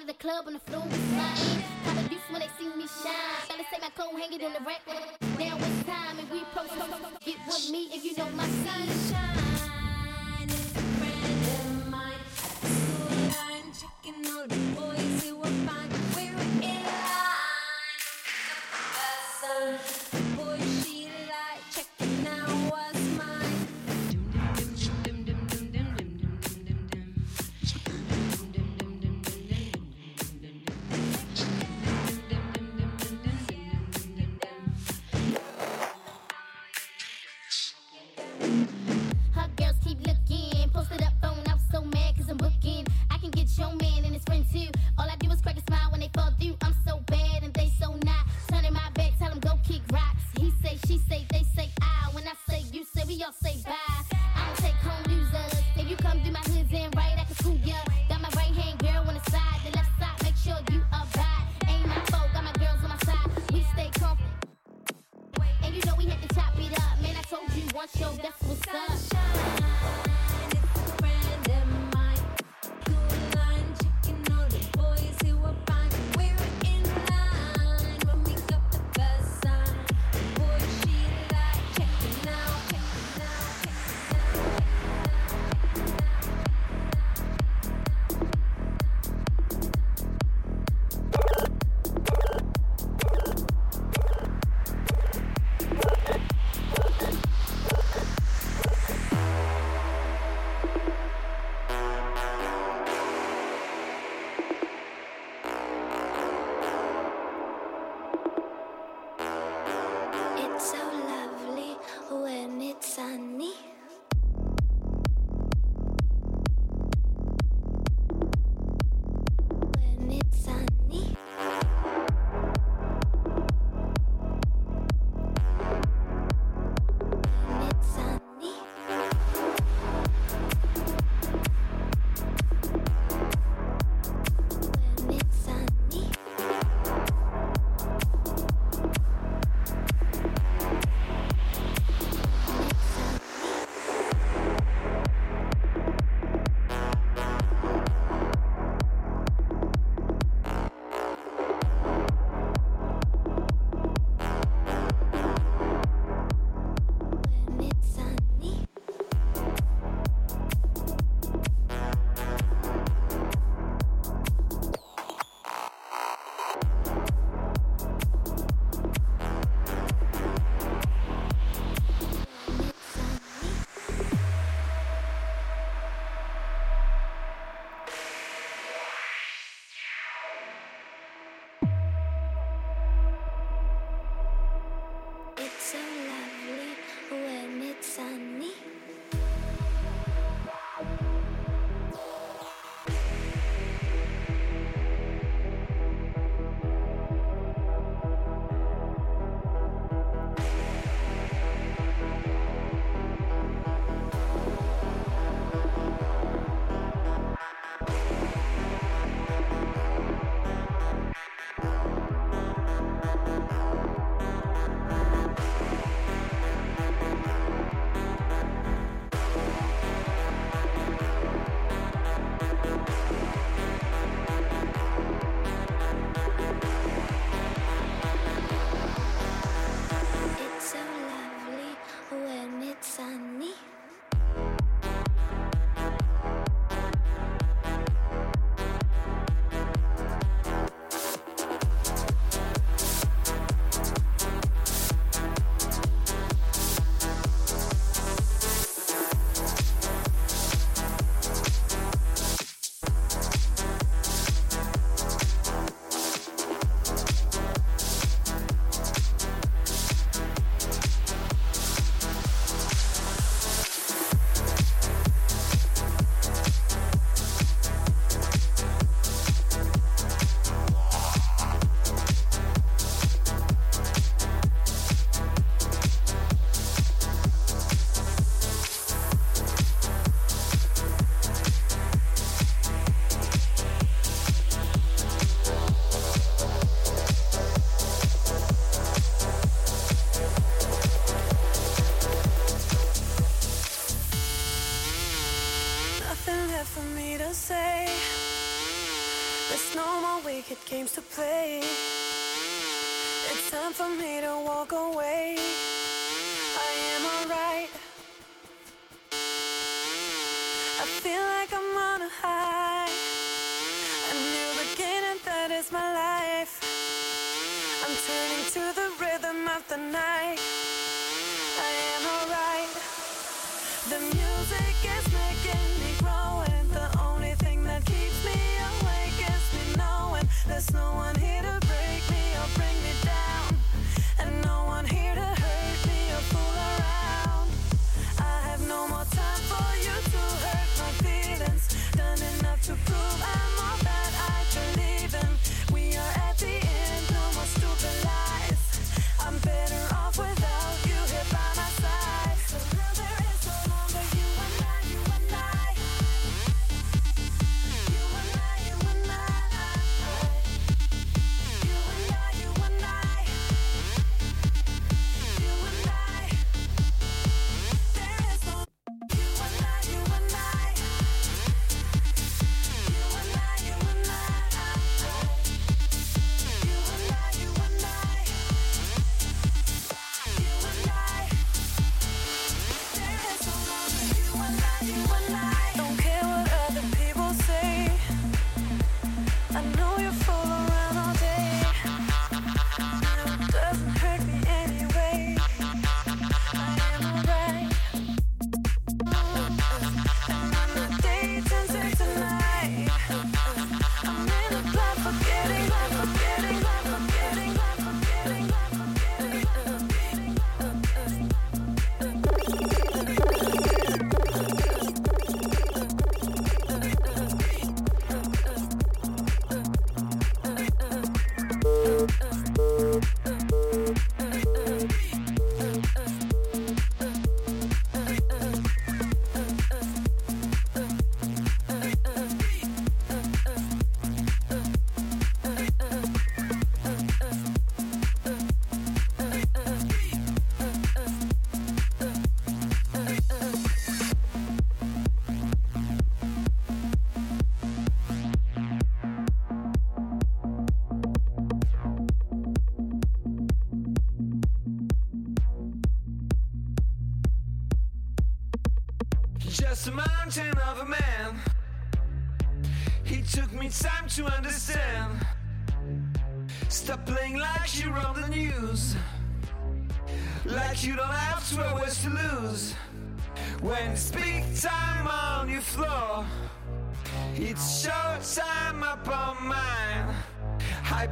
out of the club on the floor when they see me shine. Gotta my coat, in the rack. Now it's time and we pro. Get with me if you know my sunshine. A friend of mine. I'm checking all the boys who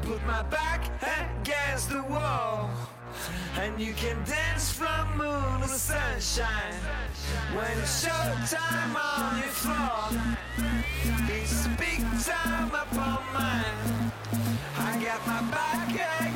put my back against the wall. And you can dance from moon to sunshine When it's showtime on your floor It's big time upon mine I got my back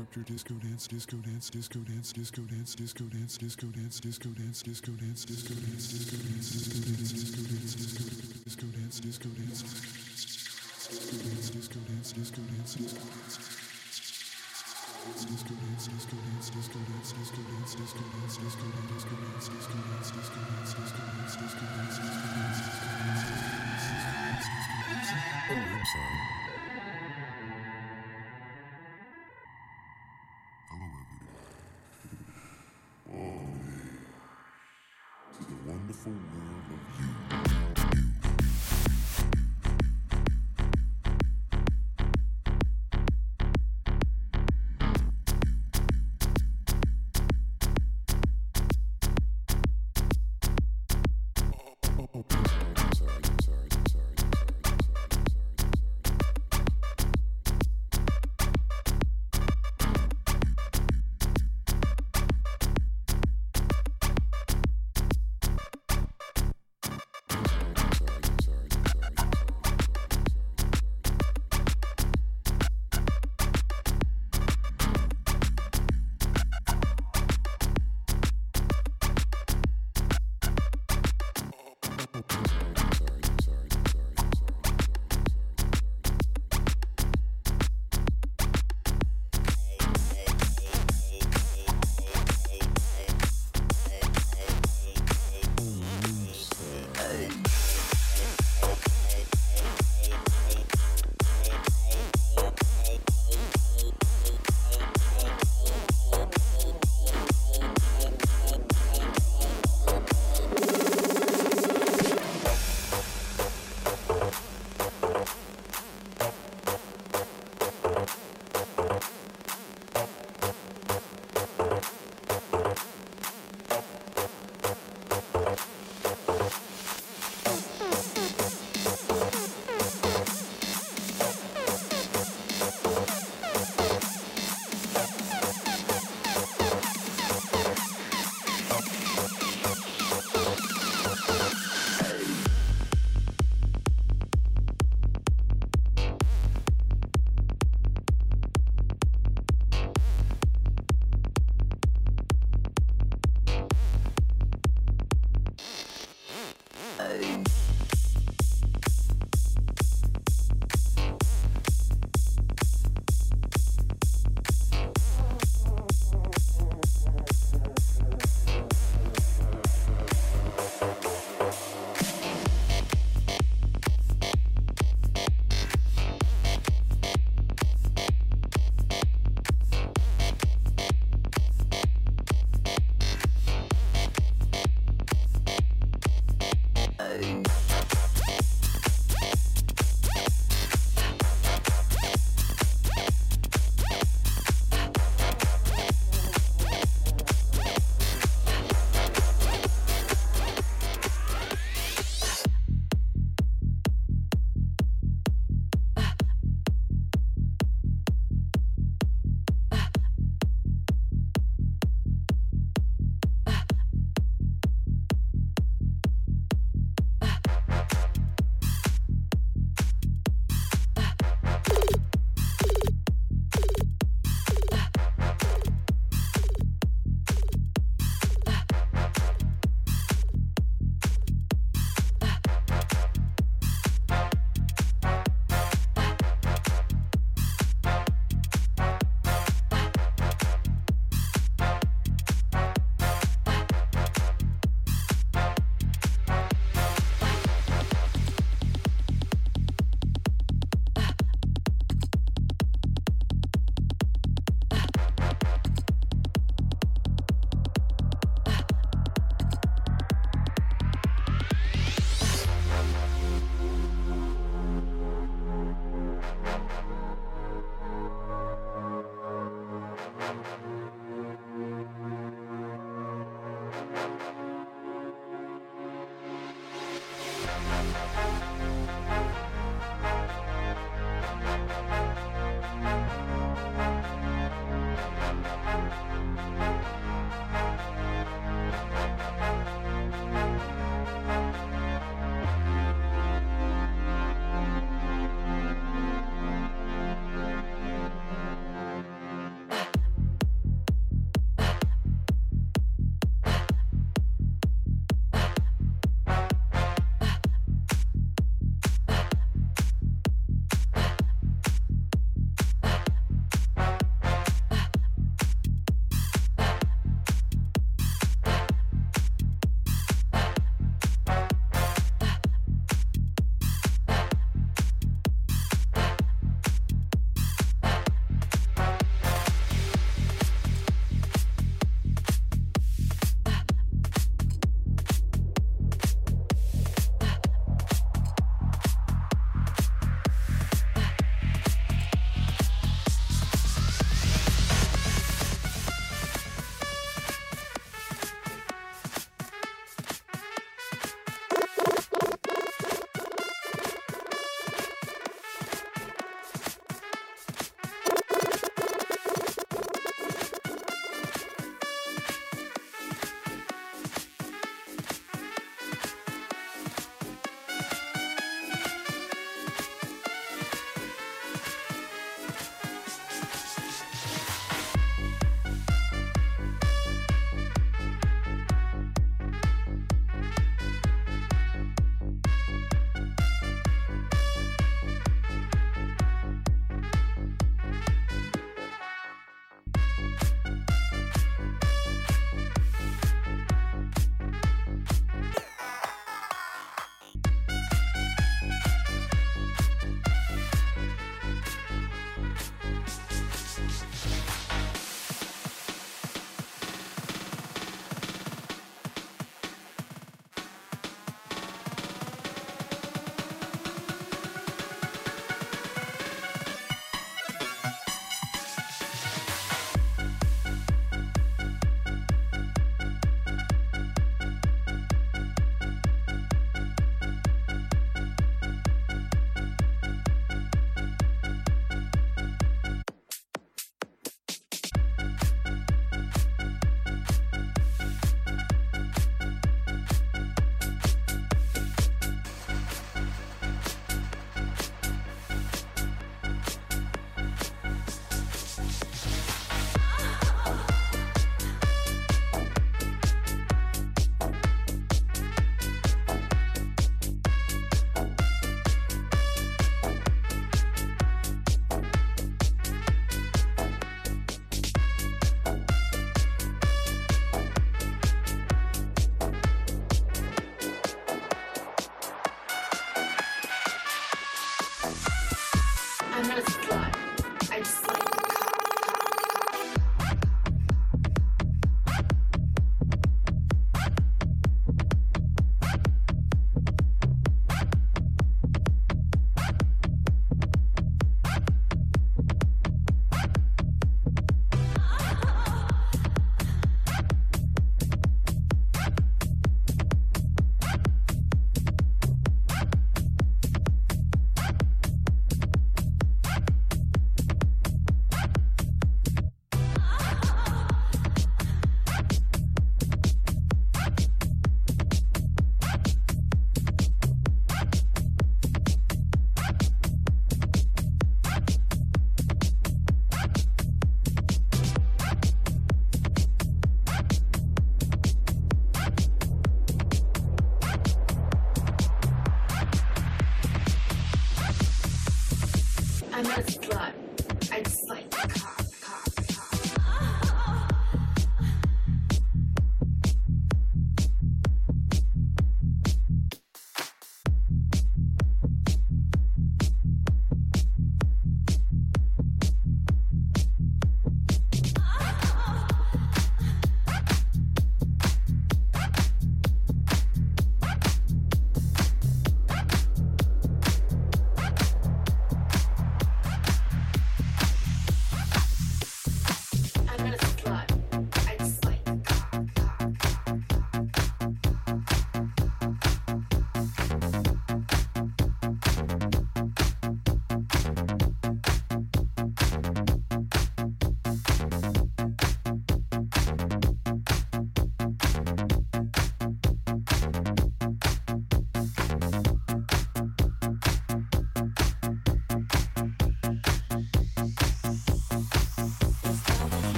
interrupt your disco dance, disco dance, disco dance, disco dance, disco dance, disco dance, disco dance, disco dance, disco dance, disco dance, disco dance, disco dance, disco dance, disco dance, disco dance, disco dance, disco dance, disco dance. Disco dance, disco dance, disco dance, disco dance, disco dance, disco dance, disco dance, disco dance, disco dance, disco dance, disco dance, disco dance, disco dance. Oh, I'm sorry. Hello,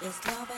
your love.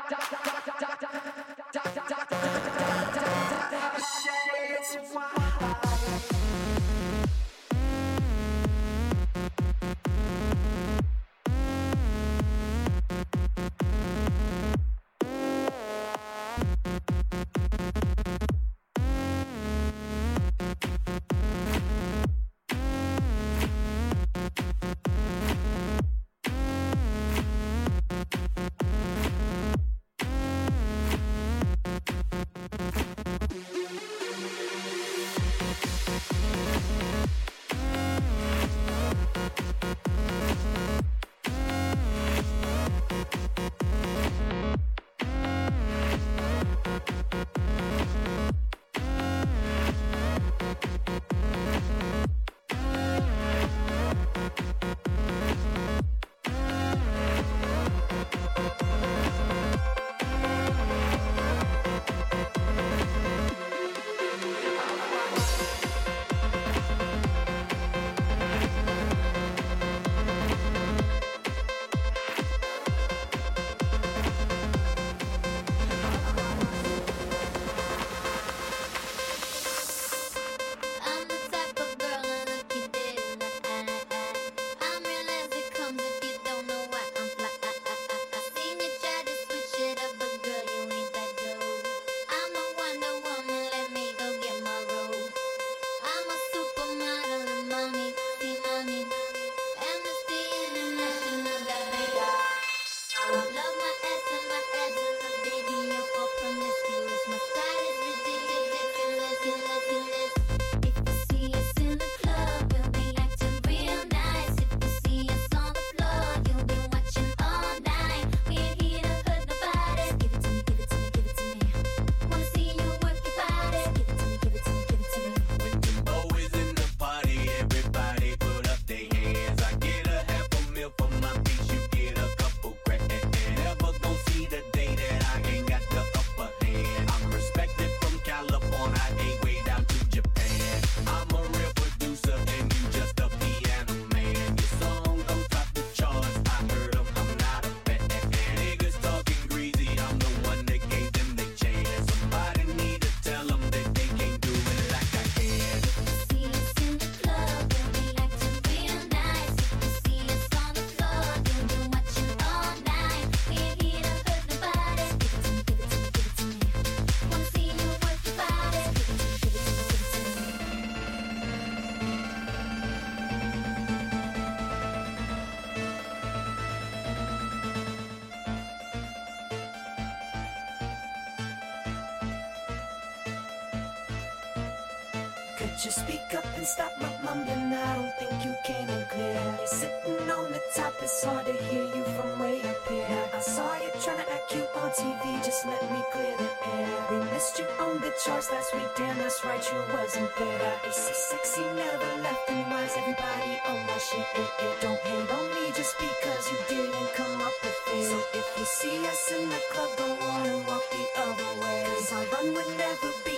You speak up and stop my mumbling? I don't think you came in clear. You're sitting on the top, it's hard to hear you from way up here. I saw you trying to act cute on TV, just let me clear the air. We missed you on the charts last week, damn, that's right, you wasn't there. It's so sexy, never left, and why's everybody on my shit? It, it don't hate on me just because you didn't come up with it. So if you see us in the club, go on and walk the other way. Cause our run would never be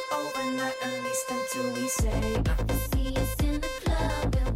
all night, at least until we say. See us in the club.